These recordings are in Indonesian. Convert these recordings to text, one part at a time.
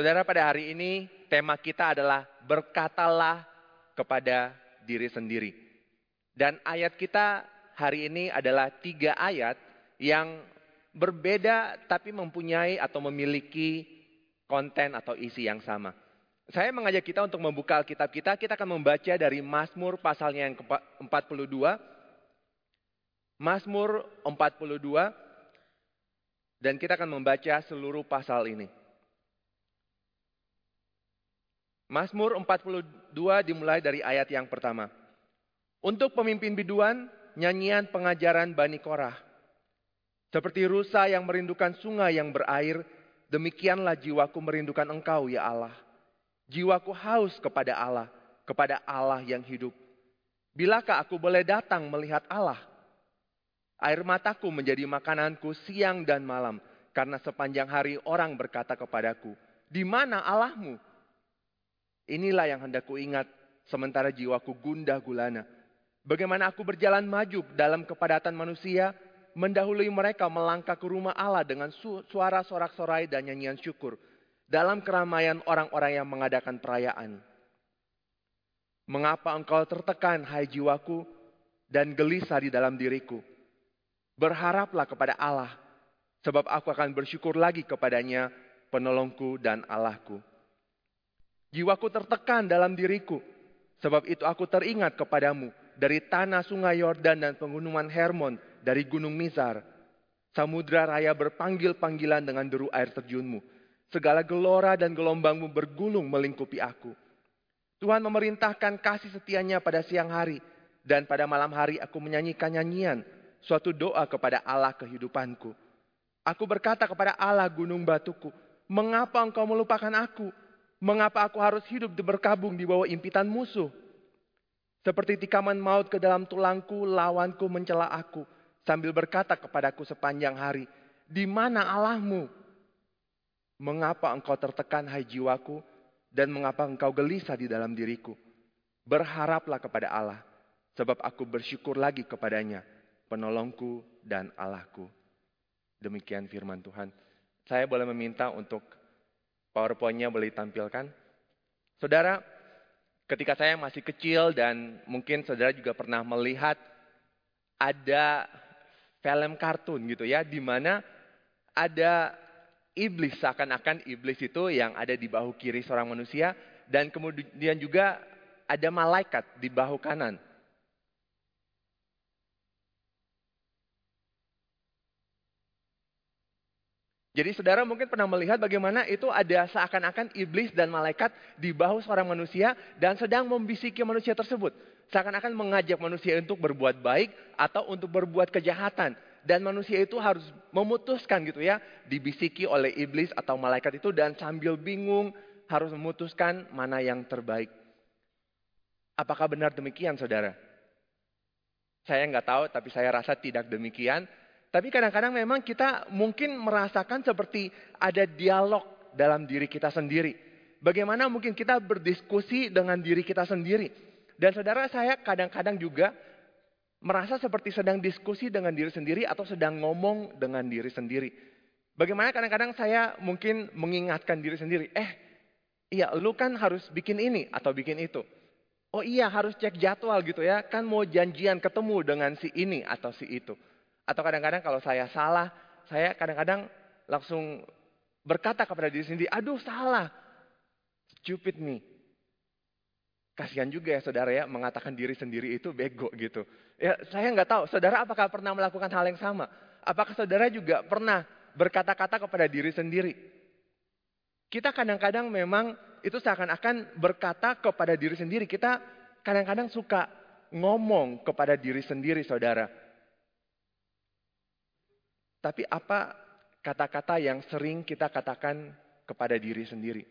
Saudara, pada hari ini tema kita adalah berkatalah kepada diri sendiri. Dan ayat kita hari ini adalah tiga ayat yang berbeda tapi mempunyai atau memiliki konten atau isi yang sama. Saya mengajak kita untuk membuka Alkitab kita. Kita akan membaca dari Mazmur pasalnya yang ke-42. Mazmur 42. Dan kita akan membaca seluruh pasal ini. Mazmur 42 dimulai dari ayat yang pertama. Untuk pemimpin biduan, nyanyian pengajaran Bani Korah. Seperti rusa yang merindukan sungai yang berair, demikianlah jiwaku merindukan engkau ya Allah. Jiwaku haus kepada Allah, kepada Allah yang hidup. Bilakah aku boleh datang melihat Allah? Air mataku menjadi makananku siang dan malam, karena sepanjang hari orang berkata kepadaku, di mana Allahmu? Inilah yang hendak ku ingat, sementara jiwaku gundah gulana. Bagaimana aku berjalan maju dalam kepadatan manusia, mendahului mereka melangkah ke rumah Allah dengan suara sorak-sorai dan nyanyian syukur dalam keramaian orang-orang yang mengadakan perayaan. Mengapa engkau tertekan, hai jiwaku, dan gelisah di dalam diriku? Berharaplah kepada Allah, sebab aku akan bersyukur lagi kepadanya, penolongku dan Allahku. Jiwaku tertekan dalam diriku, sebab itu aku teringat kepadamu dari tanah sungai Yordan dan pegunungan Hermon, dari gunung Mizar. Samudra raya berpanggil-panggilan dengan deru air terjunmu Segala gelora dan gelombangmu bergulung melingkupi aku. Tuhan memerintahkan kasih setianya pada siang hari. Dan pada malam hari aku menyanyikan nyanyian. Suatu doa kepada Allah kehidupanku. Aku berkata kepada Allah gunung batuku. Mengapa engkau melupakan aku? Mengapa aku harus hidup berkabung di bawah impitan musuh? Seperti tikaman maut ke dalam tulangku, lawanku mencela aku. Sambil berkata kepadaku sepanjang hari, di mana Allahmu? Mengapa engkau tertekan hai jiwaku dan mengapa engkau gelisah di dalam diriku? Berharaplah kepada Allah, sebab aku bersyukur lagi kepadanya, penolongku dan Allahku. Demikian firman Tuhan. Saya boleh meminta untuk PowerPoint-nya boleh ditampilkan. Saudara, ketika saya masih kecil dan mungkin saudara juga pernah melihat ada film kartun gitu ya, di mana ada iblis seakan-akan iblis itu yang ada di bahu kiri seorang manusia dan kemudian juga ada malaikat di bahu kanan. Jadi saudara mungkin pernah melihat bagaimana itu ada seakan-akan iblis dan malaikat di bahu seorang manusia dan sedang membisiki manusia tersebut. Seakan-akan mengajak manusia untuk berbuat baik atau untuk berbuat kejahatan dan manusia itu harus memutuskan gitu ya, dibisiki oleh iblis atau malaikat itu dan sambil bingung harus memutuskan mana yang terbaik. Apakah benar demikian saudara? Saya nggak tahu, tapi saya rasa tidak demikian. Tapi kadang-kadang memang kita mungkin merasakan seperti ada dialog dalam diri kita sendiri. Bagaimana mungkin kita berdiskusi dengan diri kita sendiri. Dan saudara saya kadang-kadang juga merasa seperti sedang diskusi dengan diri sendiri atau sedang ngomong dengan diri sendiri. Bagaimana kadang-kadang saya mungkin mengingatkan diri sendiri, eh iya lu kan harus bikin ini atau bikin itu. Oh iya harus cek jadwal gitu ya, kan mau janjian ketemu dengan si ini atau si itu. Atau kadang-kadang kalau saya salah, saya kadang-kadang langsung berkata kepada diri sendiri, aduh salah, stupid nih. Kasihan juga ya saudara ya mengatakan diri sendiri itu bego gitu. Ya saya nggak tahu, saudara apakah pernah melakukan hal yang sama? Apakah saudara juga pernah berkata-kata kepada diri sendiri? Kita kadang-kadang memang itu seakan-akan berkata kepada diri sendiri. Kita kadang-kadang suka ngomong kepada diri sendiri saudara. Tapi apa kata-kata yang sering kita katakan kepada diri sendiri?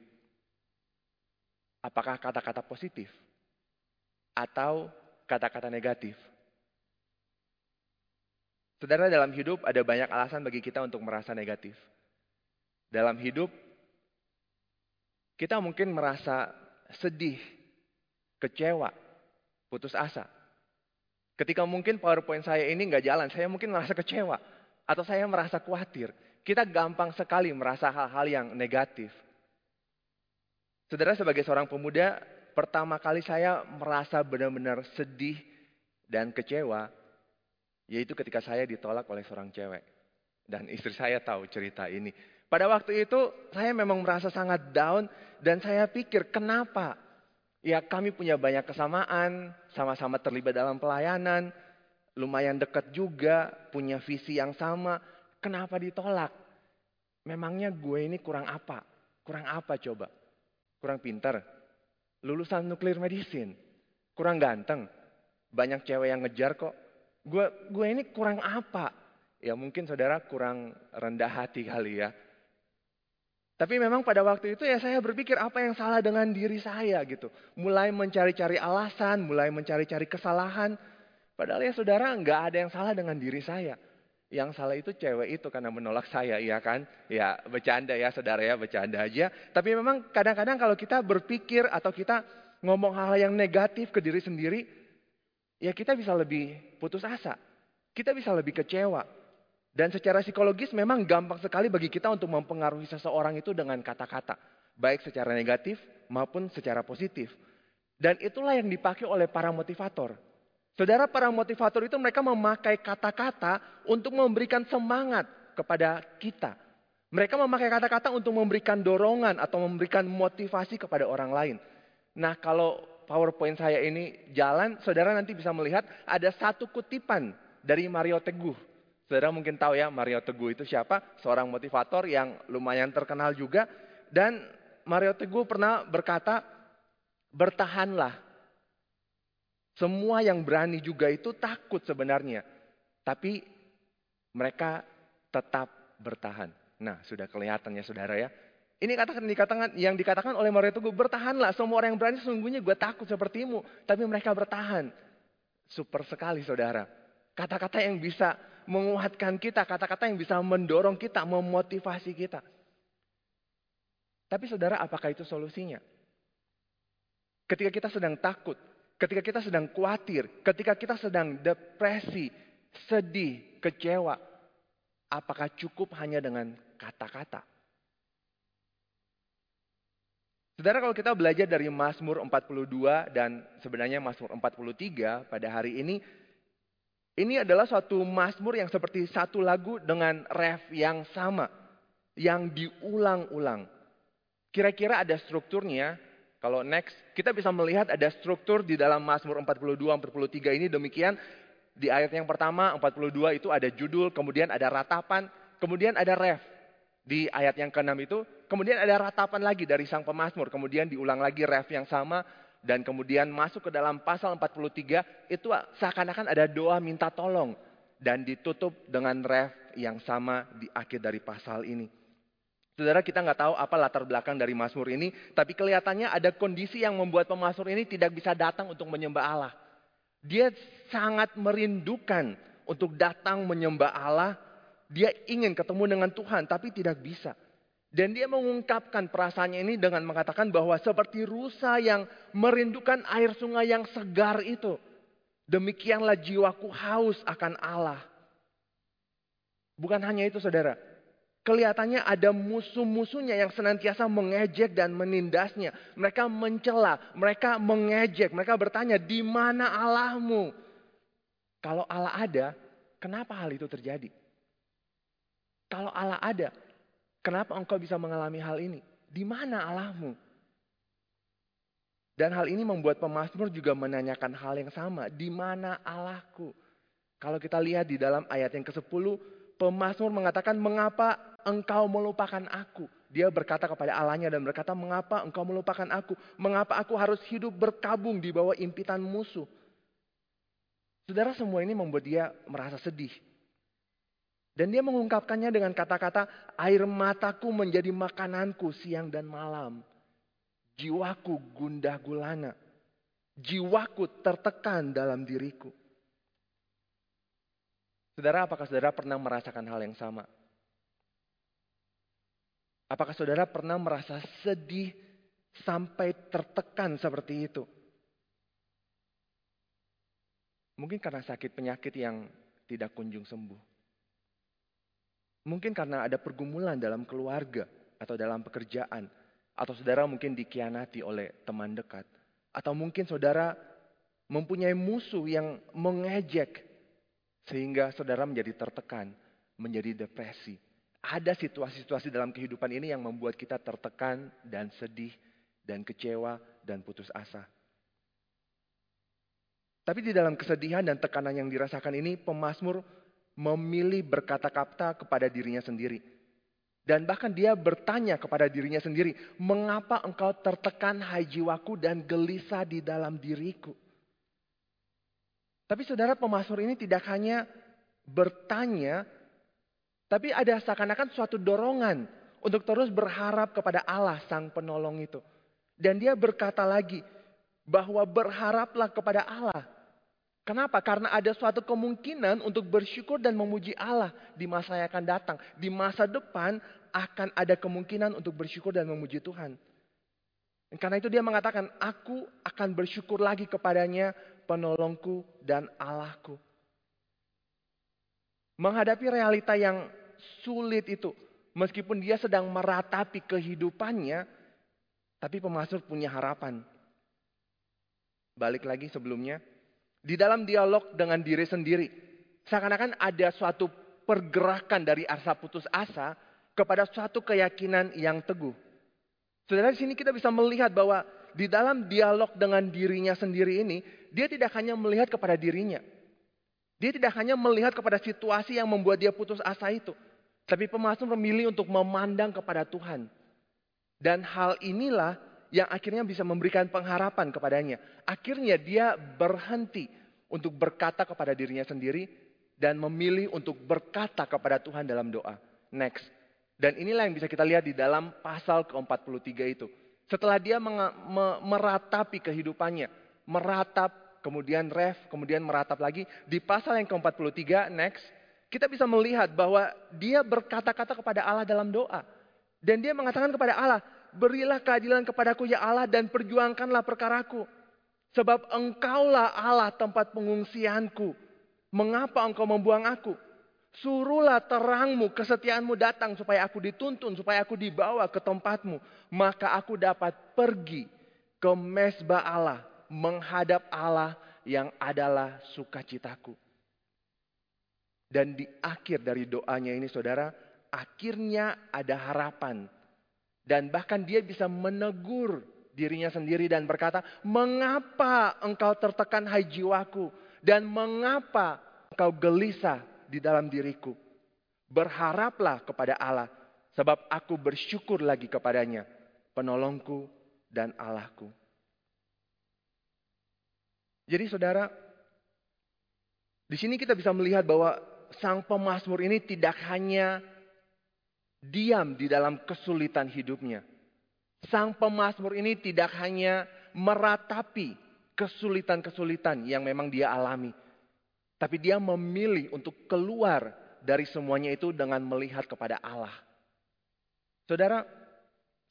Apakah kata-kata positif atau kata-kata negatif? Saudara, dalam hidup ada banyak alasan bagi kita untuk merasa negatif. Dalam hidup, kita mungkin merasa sedih, kecewa, putus asa. Ketika mungkin PowerPoint saya ini nggak jalan, saya mungkin merasa kecewa. Atau saya merasa khawatir. Kita gampang sekali merasa hal-hal yang negatif. Saudara sebagai seorang pemuda, pertama kali saya merasa benar-benar sedih dan kecewa, yaitu ketika saya ditolak oleh seorang cewek. Dan istri saya tahu cerita ini. Pada waktu itu saya memang merasa sangat down dan saya pikir kenapa? Ya kami punya banyak kesamaan, sama-sama terlibat dalam pelayanan, lumayan dekat juga, punya visi yang sama. Kenapa ditolak? Memangnya gue ini kurang apa? Kurang apa coba? Kurang pintar? Lulusan nuklir medicine? Kurang ganteng? Banyak cewek yang ngejar kok. Gue gue ini kurang apa? Ya mungkin saudara kurang rendah hati kali ya. Tapi memang pada waktu itu ya saya berpikir apa yang salah dengan diri saya gitu. Mulai mencari-cari alasan, mulai mencari-cari kesalahan. Padahal ya saudara nggak ada yang salah dengan diri saya. Yang salah itu cewek itu karena menolak saya, iya kan? Ya bercanda ya saudara ya, bercanda aja. Tapi memang kadang-kadang kalau kita berpikir atau kita ngomong hal yang negatif ke diri sendiri, ya kita bisa lebih putus asa. Kita bisa lebih kecewa. Dan secara psikologis memang gampang sekali bagi kita untuk mempengaruhi seseorang itu dengan kata-kata. Baik secara negatif maupun secara positif. Dan itulah yang dipakai oleh para motivator. Saudara para motivator itu mereka memakai kata-kata untuk memberikan semangat kepada kita. Mereka memakai kata-kata untuk memberikan dorongan atau memberikan motivasi kepada orang lain. Nah kalau PowerPoint saya ini jalan, saudara nanti bisa melihat ada satu kutipan dari Mario Teguh. Saudara mungkin tahu ya Mario Teguh itu siapa? Seorang motivator yang lumayan terkenal juga. Dan Mario Teguh pernah berkata, bertahanlah. Semua yang berani juga itu takut sebenarnya. Tapi mereka tetap bertahan. Nah sudah kelihatannya saudara ya. Ini katakan dikatakan yang dikatakan oleh Mario Teguh bertahanlah. Semua orang yang berani sesungguhnya gue takut sepertimu, tapi mereka bertahan. Super sekali saudara. Kata-kata yang bisa menguatkan kita, kata-kata yang bisa mendorong kita, memotivasi kita. Tapi saudara, apakah itu solusinya? Ketika kita sedang takut, ketika kita sedang khawatir, ketika kita sedang depresi, sedih, kecewa, apakah cukup hanya dengan kata-kata? Saudara kalau kita belajar dari Mazmur 42 dan sebenarnya Mazmur 43 pada hari ini, ini adalah suatu Mazmur yang seperti satu lagu dengan ref yang sama, yang diulang-ulang. Kira-kira ada strukturnya, kalau next kita bisa melihat ada struktur di dalam Mazmur 42 43 ini demikian di ayat yang pertama 42 itu ada judul, kemudian ada ratapan, kemudian ada ref. Di ayat yang ke-6 itu, kemudian ada ratapan lagi dari sang pemazmur. Kemudian diulang lagi ref yang sama. Dan kemudian masuk ke dalam pasal 43, itu seakan-akan ada doa minta tolong. Dan ditutup dengan ref yang sama di akhir dari pasal ini. Saudara kita nggak tahu apa latar belakang dari Mazmur ini, tapi kelihatannya ada kondisi yang membuat pemazmur ini tidak bisa datang untuk menyembah Allah. Dia sangat merindukan untuk datang menyembah Allah dia ingin ketemu dengan Tuhan tapi tidak bisa. Dan dia mengungkapkan perasaannya ini dengan mengatakan bahwa seperti rusa yang merindukan air sungai yang segar itu. Demikianlah jiwaku haus akan Allah. Bukan hanya itu saudara. Kelihatannya ada musuh-musuhnya yang senantiasa mengejek dan menindasnya. Mereka mencela, mereka mengejek, mereka bertanya, di mana Allahmu? Kalau Allah ada, kenapa hal itu terjadi? Kalau Allah ada, kenapa engkau bisa mengalami hal ini? Di mana Allahmu? Dan hal ini membuat pemazmur juga menanyakan hal yang sama. Di mana Allahku? Kalau kita lihat di dalam ayat yang ke-10, pemazmur mengatakan, mengapa engkau melupakan aku? Dia berkata kepada Allahnya dan berkata, mengapa engkau melupakan aku? Mengapa aku harus hidup berkabung di bawah impitan musuh? Saudara semua ini membuat dia merasa sedih. Dan dia mengungkapkannya dengan kata-kata, air mataku menjadi makananku siang dan malam. Jiwaku gundah gulana. Jiwaku tertekan dalam diriku. Saudara, apakah saudara pernah merasakan hal yang sama? Apakah saudara pernah merasa sedih sampai tertekan seperti itu? Mungkin karena sakit penyakit yang tidak kunjung sembuh. Mungkin karena ada pergumulan dalam keluarga atau dalam pekerjaan. Atau saudara mungkin dikhianati oleh teman dekat. Atau mungkin saudara mempunyai musuh yang mengejek. Sehingga saudara menjadi tertekan, menjadi depresi. Ada situasi-situasi dalam kehidupan ini yang membuat kita tertekan dan sedih dan kecewa dan putus asa. Tapi di dalam kesedihan dan tekanan yang dirasakan ini, pemazmur memilih berkata-kata kepada dirinya sendiri. Dan bahkan dia bertanya kepada dirinya sendiri, mengapa engkau tertekan hai jiwaku dan gelisah di dalam diriku? Tapi saudara pemazmur ini tidak hanya bertanya, tapi ada seakan-akan suatu dorongan untuk terus berharap kepada Allah sang penolong itu. Dan dia berkata lagi bahwa berharaplah kepada Allah Kenapa? Karena ada suatu kemungkinan untuk bersyukur dan memuji Allah di masa yang akan datang. Di masa depan akan ada kemungkinan untuk bersyukur dan memuji Tuhan. Dan karena itu dia mengatakan, aku akan bersyukur lagi kepadanya penolongku dan Allahku. Menghadapi realita yang sulit itu, meskipun dia sedang meratapi kehidupannya, tapi pemasur punya harapan. Balik lagi sebelumnya, di dalam dialog dengan diri sendiri. Seakan-akan ada suatu pergerakan dari asa putus asa kepada suatu keyakinan yang teguh. Saudara di sini kita bisa melihat bahwa di dalam dialog dengan dirinya sendiri ini, dia tidak hanya melihat kepada dirinya. Dia tidak hanya melihat kepada situasi yang membuat dia putus asa itu. Tapi pemasuk memilih untuk memandang kepada Tuhan. Dan hal inilah yang akhirnya bisa memberikan pengharapan kepadanya. Akhirnya dia berhenti untuk berkata kepada dirinya sendiri dan memilih untuk berkata kepada Tuhan dalam doa. Next. Dan inilah yang bisa kita lihat di dalam pasal ke-43 itu. Setelah dia meratapi kehidupannya, meratap, kemudian ref, kemudian meratap lagi. Di pasal yang ke-43, next, kita bisa melihat bahwa dia berkata-kata kepada Allah dalam doa. Dan dia mengatakan kepada Allah, berilah keadilan kepadaku ya Allah dan perjuangkanlah perkaraku. Sebab engkaulah Allah tempat pengungsianku. Mengapa engkau membuang aku? Suruhlah terangmu, kesetiaanmu datang supaya aku dituntun, supaya aku dibawa ke tempatmu. Maka aku dapat pergi ke mesbah Allah, menghadap Allah yang adalah sukacitaku. Dan di akhir dari doanya ini saudara, akhirnya ada harapan dan bahkan dia bisa menegur dirinya sendiri dan berkata, mengapa engkau tertekan hai jiwaku? Dan mengapa engkau gelisah di dalam diriku? Berharaplah kepada Allah, sebab aku bersyukur lagi kepadanya, penolongku dan Allahku. Jadi saudara, di sini kita bisa melihat bahwa sang pemazmur ini tidak hanya diam di dalam kesulitan hidupnya. Sang pemazmur ini tidak hanya meratapi kesulitan-kesulitan yang memang dia alami. Tapi dia memilih untuk keluar dari semuanya itu dengan melihat kepada Allah. Saudara,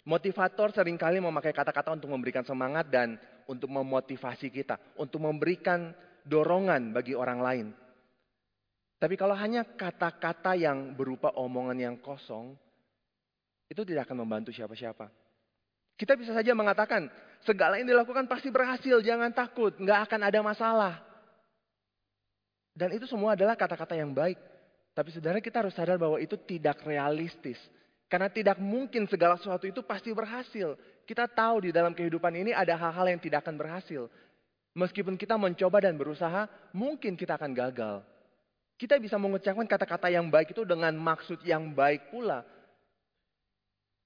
motivator sering kali memakai kata-kata untuk memberikan semangat dan untuk memotivasi kita. Untuk memberikan dorongan bagi orang lain. Tapi kalau hanya kata-kata yang berupa omongan yang kosong, itu tidak akan membantu siapa-siapa. Kita bisa saja mengatakan, segala yang dilakukan pasti berhasil, jangan takut, nggak akan ada masalah. Dan itu semua adalah kata-kata yang baik. Tapi saudara kita harus sadar bahwa itu tidak realistis. Karena tidak mungkin segala sesuatu itu pasti berhasil. Kita tahu di dalam kehidupan ini ada hal-hal yang tidak akan berhasil. Meskipun kita mencoba dan berusaha, mungkin kita akan gagal. Kita bisa mengucapkan kata-kata yang baik itu dengan maksud yang baik pula.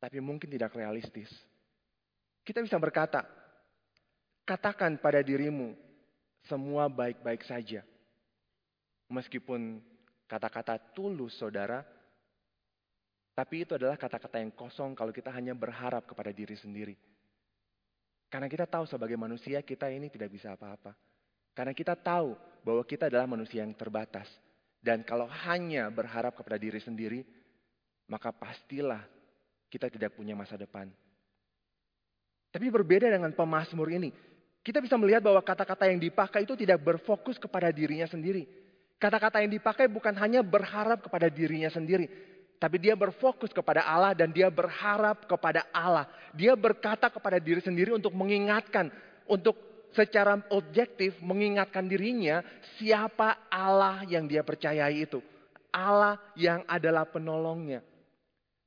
Tapi mungkin tidak realistis. Kita bisa berkata, katakan pada dirimu, semua baik-baik saja. Meskipun kata-kata tulus saudara, tapi itu adalah kata-kata yang kosong kalau kita hanya berharap kepada diri sendiri. Karena kita tahu sebagai manusia kita ini tidak bisa apa-apa. Karena kita tahu bahwa kita adalah manusia yang terbatas. Dan kalau hanya berharap kepada diri sendiri, maka pastilah kita tidak punya masa depan. Tapi berbeda dengan pemazmur ini. Kita bisa melihat bahwa kata-kata yang dipakai itu tidak berfokus kepada dirinya sendiri. Kata-kata yang dipakai bukan hanya berharap kepada dirinya sendiri. Tapi dia berfokus kepada Allah dan dia berharap kepada Allah. Dia berkata kepada diri sendiri untuk mengingatkan, untuk secara objektif mengingatkan dirinya siapa Allah yang dia percayai itu. Allah yang adalah penolongnya.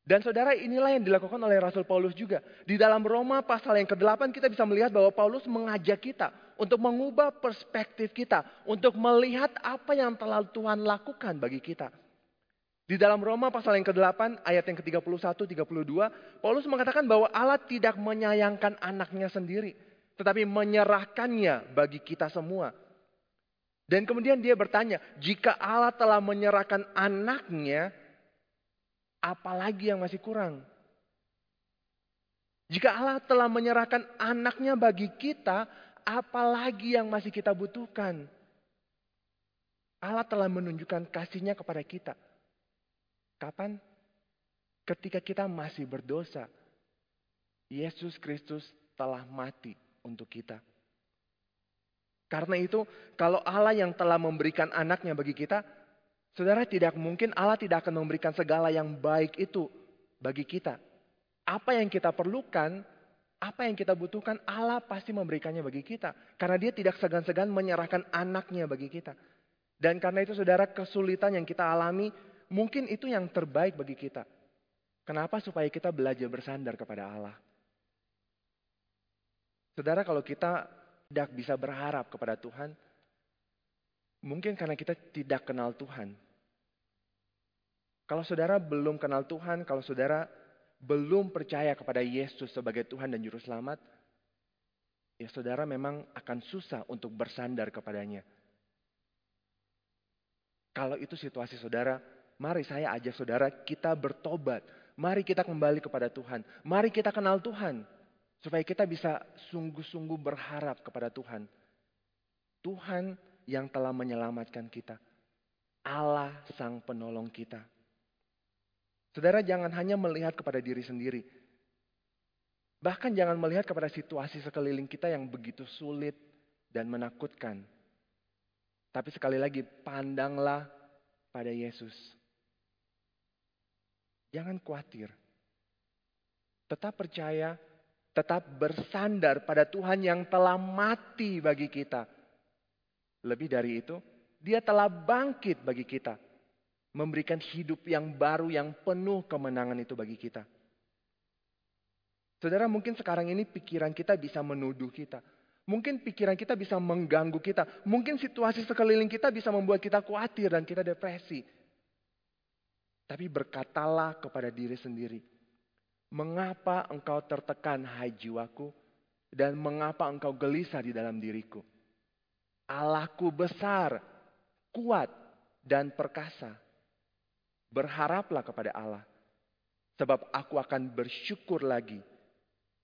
Dan saudara inilah yang dilakukan oleh Rasul Paulus juga. Di dalam Roma pasal yang ke-8 kita bisa melihat bahwa Paulus mengajak kita untuk mengubah perspektif kita. Untuk melihat apa yang telah Tuhan lakukan bagi kita. Di dalam Roma pasal yang ke-8 ayat yang ke-31 32 Paulus mengatakan bahwa Allah tidak menyayangkan anaknya sendiri tetapi menyerahkannya bagi kita semua. Dan kemudian dia bertanya, jika Allah telah menyerahkan anaknya, apalagi yang masih kurang? Jika Allah telah menyerahkan anaknya bagi kita, apalagi yang masih kita butuhkan? Allah telah menunjukkan kasihnya kepada kita. Kapan? Ketika kita masih berdosa. Yesus Kristus telah mati untuk kita. Karena itu, kalau Allah yang telah memberikan anaknya bagi kita, saudara tidak mungkin Allah tidak akan memberikan segala yang baik itu bagi kita. Apa yang kita perlukan, apa yang kita butuhkan, Allah pasti memberikannya bagi kita. Karena dia tidak segan-segan menyerahkan anaknya bagi kita. Dan karena itu saudara kesulitan yang kita alami mungkin itu yang terbaik bagi kita. Kenapa? Supaya kita belajar bersandar kepada Allah. Saudara, kalau kita tidak bisa berharap kepada Tuhan, mungkin karena kita tidak kenal Tuhan. Kalau saudara belum kenal Tuhan, kalau saudara belum percaya kepada Yesus sebagai Tuhan dan Juru Selamat, ya saudara memang akan susah untuk bersandar kepadanya. Kalau itu situasi saudara, Mari saya ajak saudara kita bertobat. Mari kita kembali kepada Tuhan. Mari kita kenal Tuhan. Supaya kita bisa sungguh-sungguh berharap kepada Tuhan. Tuhan yang telah menyelamatkan kita. Allah sang penolong kita. Saudara jangan hanya melihat kepada diri sendiri. Bahkan jangan melihat kepada situasi sekeliling kita yang begitu sulit dan menakutkan. Tapi sekali lagi pandanglah pada Yesus. Jangan khawatir. Tetap percaya, tetap bersandar pada Tuhan yang telah mati bagi kita. Lebih dari itu, Dia telah bangkit bagi kita, memberikan hidup yang baru yang penuh kemenangan itu bagi kita. Saudara, mungkin sekarang ini pikiran kita bisa menuduh kita. Mungkin pikiran kita bisa mengganggu kita. Mungkin situasi sekeliling kita bisa membuat kita khawatir dan kita depresi. Tapi berkatalah kepada diri sendiri, mengapa engkau tertekan hai jiwaku dan mengapa engkau gelisah di dalam diriku? Allahku besar, kuat dan perkasa. Berharaplah kepada Allah. Sebab aku akan bersyukur lagi.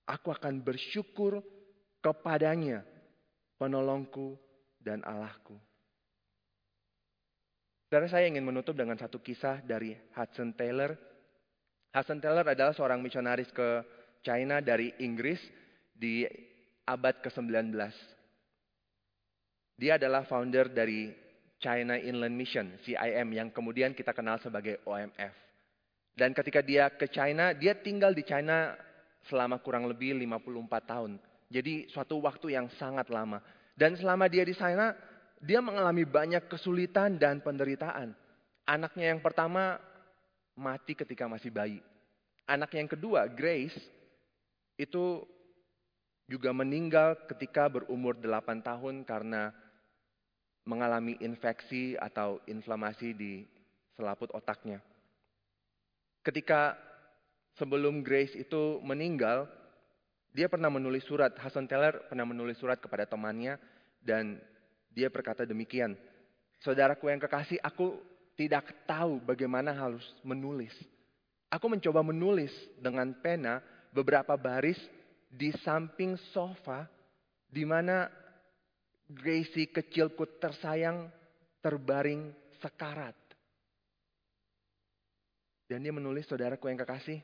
Aku akan bersyukur kepadanya, penolongku dan Allahku. Saudara saya ingin menutup dengan satu kisah dari Hudson Taylor. Hudson Taylor adalah seorang misionaris ke China dari Inggris di abad ke-19. Dia adalah founder dari China Inland Mission, CIM, yang kemudian kita kenal sebagai OMF. Dan ketika dia ke China, dia tinggal di China selama kurang lebih 54 tahun. Jadi suatu waktu yang sangat lama. Dan selama dia di sana, dia mengalami banyak kesulitan dan penderitaan. Anaknya yang pertama mati ketika masih bayi. Anak yang kedua, Grace, itu juga meninggal ketika berumur 8 tahun karena mengalami infeksi atau inflamasi di selaput otaknya. Ketika sebelum Grace itu meninggal, dia pernah menulis surat, Hassan Teller pernah menulis surat kepada temannya dan dia berkata demikian, Saudaraku yang kekasih, aku tidak tahu bagaimana harus menulis. Aku mencoba menulis dengan pena beberapa baris di samping sofa di mana Gracie kecilku tersayang terbaring sekarat. Dan dia menulis, saudaraku yang kekasih,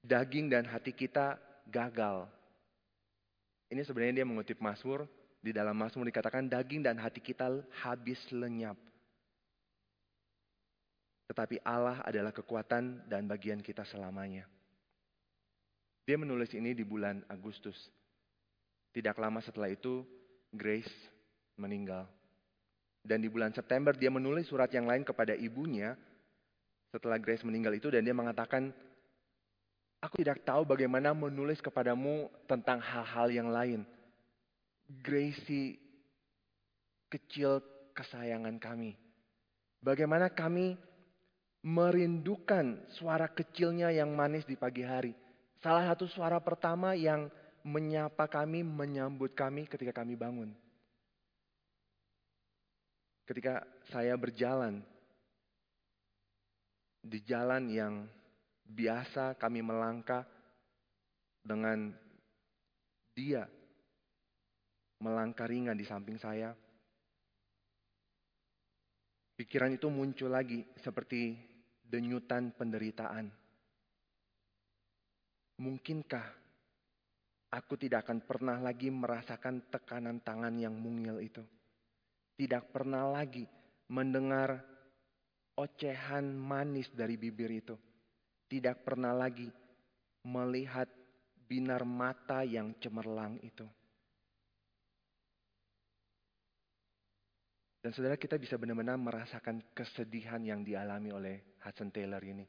daging dan hati kita gagal. Ini sebenarnya dia mengutip Mazmur di dalam Mazmur dikatakan daging dan hati kita habis lenyap. Tetapi Allah adalah kekuatan dan bagian kita selamanya. Dia menulis ini di bulan Agustus. Tidak lama setelah itu, Grace meninggal. Dan di bulan September dia menulis surat yang lain kepada ibunya setelah Grace meninggal itu dan dia mengatakan, Aku tidak tahu bagaimana menulis kepadamu tentang hal-hal yang lain. Gracie kecil kesayangan kami. Bagaimana kami merindukan suara kecilnya yang manis di pagi hari. Salah satu suara pertama yang menyapa kami, menyambut kami ketika kami bangun. Ketika saya berjalan di jalan yang biasa kami melangkah dengan dia melangkah ringan di samping saya. Pikiran itu muncul lagi seperti denyutan penderitaan. Mungkinkah aku tidak akan pernah lagi merasakan tekanan tangan yang mungil itu? Tidak pernah lagi mendengar ocehan manis dari bibir itu. Tidak pernah lagi melihat binar mata yang cemerlang itu. Dan saudara kita bisa benar-benar merasakan kesedihan yang dialami oleh Hudson Taylor ini.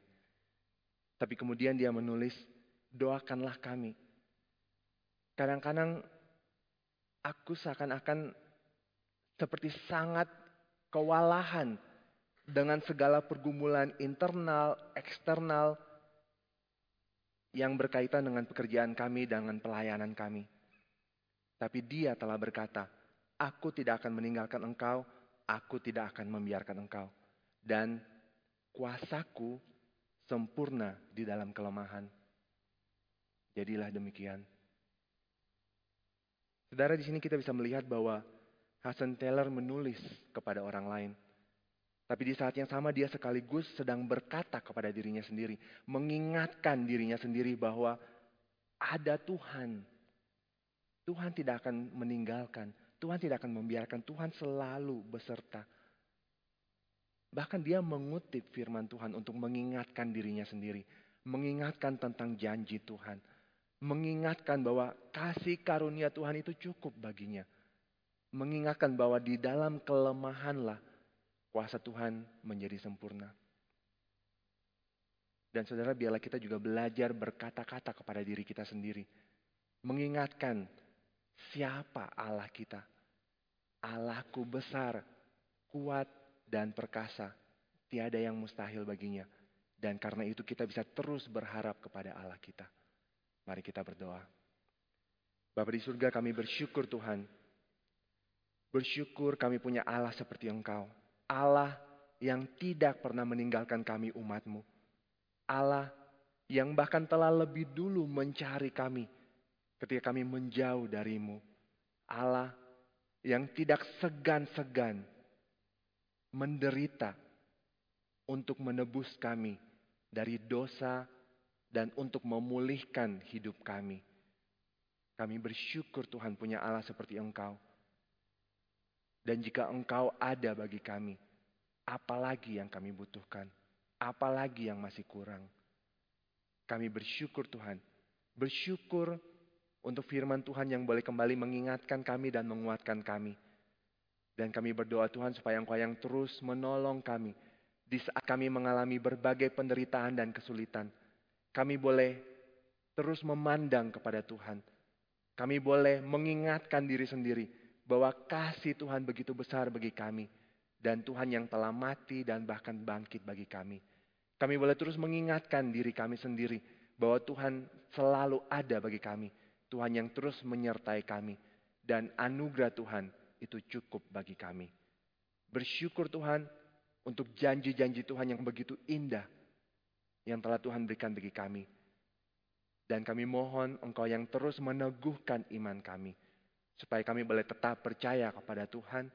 Tapi kemudian dia menulis, doakanlah kami. Kadang-kadang aku seakan-akan seperti sangat kewalahan dengan segala pergumulan internal, eksternal yang berkaitan dengan pekerjaan kami, dengan pelayanan kami. Tapi dia telah berkata, aku tidak akan meninggalkan engkau, aku tidak akan membiarkan engkau. Dan kuasaku sempurna di dalam kelemahan. Jadilah demikian. Saudara di sini kita bisa melihat bahwa Hasan Taylor menulis kepada orang lain. Tapi di saat yang sama dia sekaligus sedang berkata kepada dirinya sendiri. Mengingatkan dirinya sendiri bahwa ada Tuhan. Tuhan tidak akan meninggalkan. Tuhan tidak akan membiarkan, Tuhan selalu beserta. Bahkan dia mengutip firman Tuhan untuk mengingatkan dirinya sendiri. Mengingatkan tentang janji Tuhan. Mengingatkan bahwa kasih karunia Tuhan itu cukup baginya. Mengingatkan bahwa di dalam kelemahanlah kuasa Tuhan menjadi sempurna. Dan saudara biarlah kita juga belajar berkata-kata kepada diri kita sendiri. Mengingatkan siapa Allah kita. Allahku besar, kuat, dan perkasa. Tiada yang mustahil baginya. Dan karena itu kita bisa terus berharap kepada Allah kita. Mari kita berdoa. Bapak di surga kami bersyukur Tuhan. Bersyukur kami punya Allah seperti Engkau. Allah yang tidak pernah meninggalkan kami umatmu. Allah yang bahkan telah lebih dulu mencari kami ketika kami menjauh darimu. Allah yang tidak segan-segan menderita untuk menebus kami dari dosa dan untuk memulihkan hidup kami. Kami bersyukur Tuhan punya Allah seperti Engkau. Dan jika Engkau ada bagi kami, apalagi yang kami butuhkan? Apalagi yang masih kurang? Kami bersyukur Tuhan. Bersyukur untuk firman Tuhan yang boleh kembali mengingatkan kami dan menguatkan kami. Dan kami berdoa Tuhan supaya Engkau yang terus menolong kami di saat kami mengalami berbagai penderitaan dan kesulitan. Kami boleh terus memandang kepada Tuhan. Kami boleh mengingatkan diri sendiri bahwa kasih Tuhan begitu besar bagi kami. Dan Tuhan yang telah mati dan bahkan bangkit bagi kami. Kami boleh terus mengingatkan diri kami sendiri bahwa Tuhan selalu ada bagi kami Tuhan yang terus menyertai kami. Dan anugerah Tuhan itu cukup bagi kami. Bersyukur Tuhan untuk janji-janji Tuhan yang begitu indah. Yang telah Tuhan berikan bagi kami. Dan kami mohon engkau yang terus meneguhkan iman kami. Supaya kami boleh tetap percaya kepada Tuhan.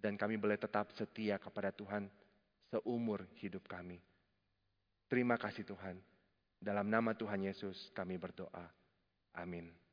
Dan kami boleh tetap setia kepada Tuhan seumur hidup kami. Terima kasih Tuhan. Dalam nama Tuhan Yesus kami berdoa. Amin.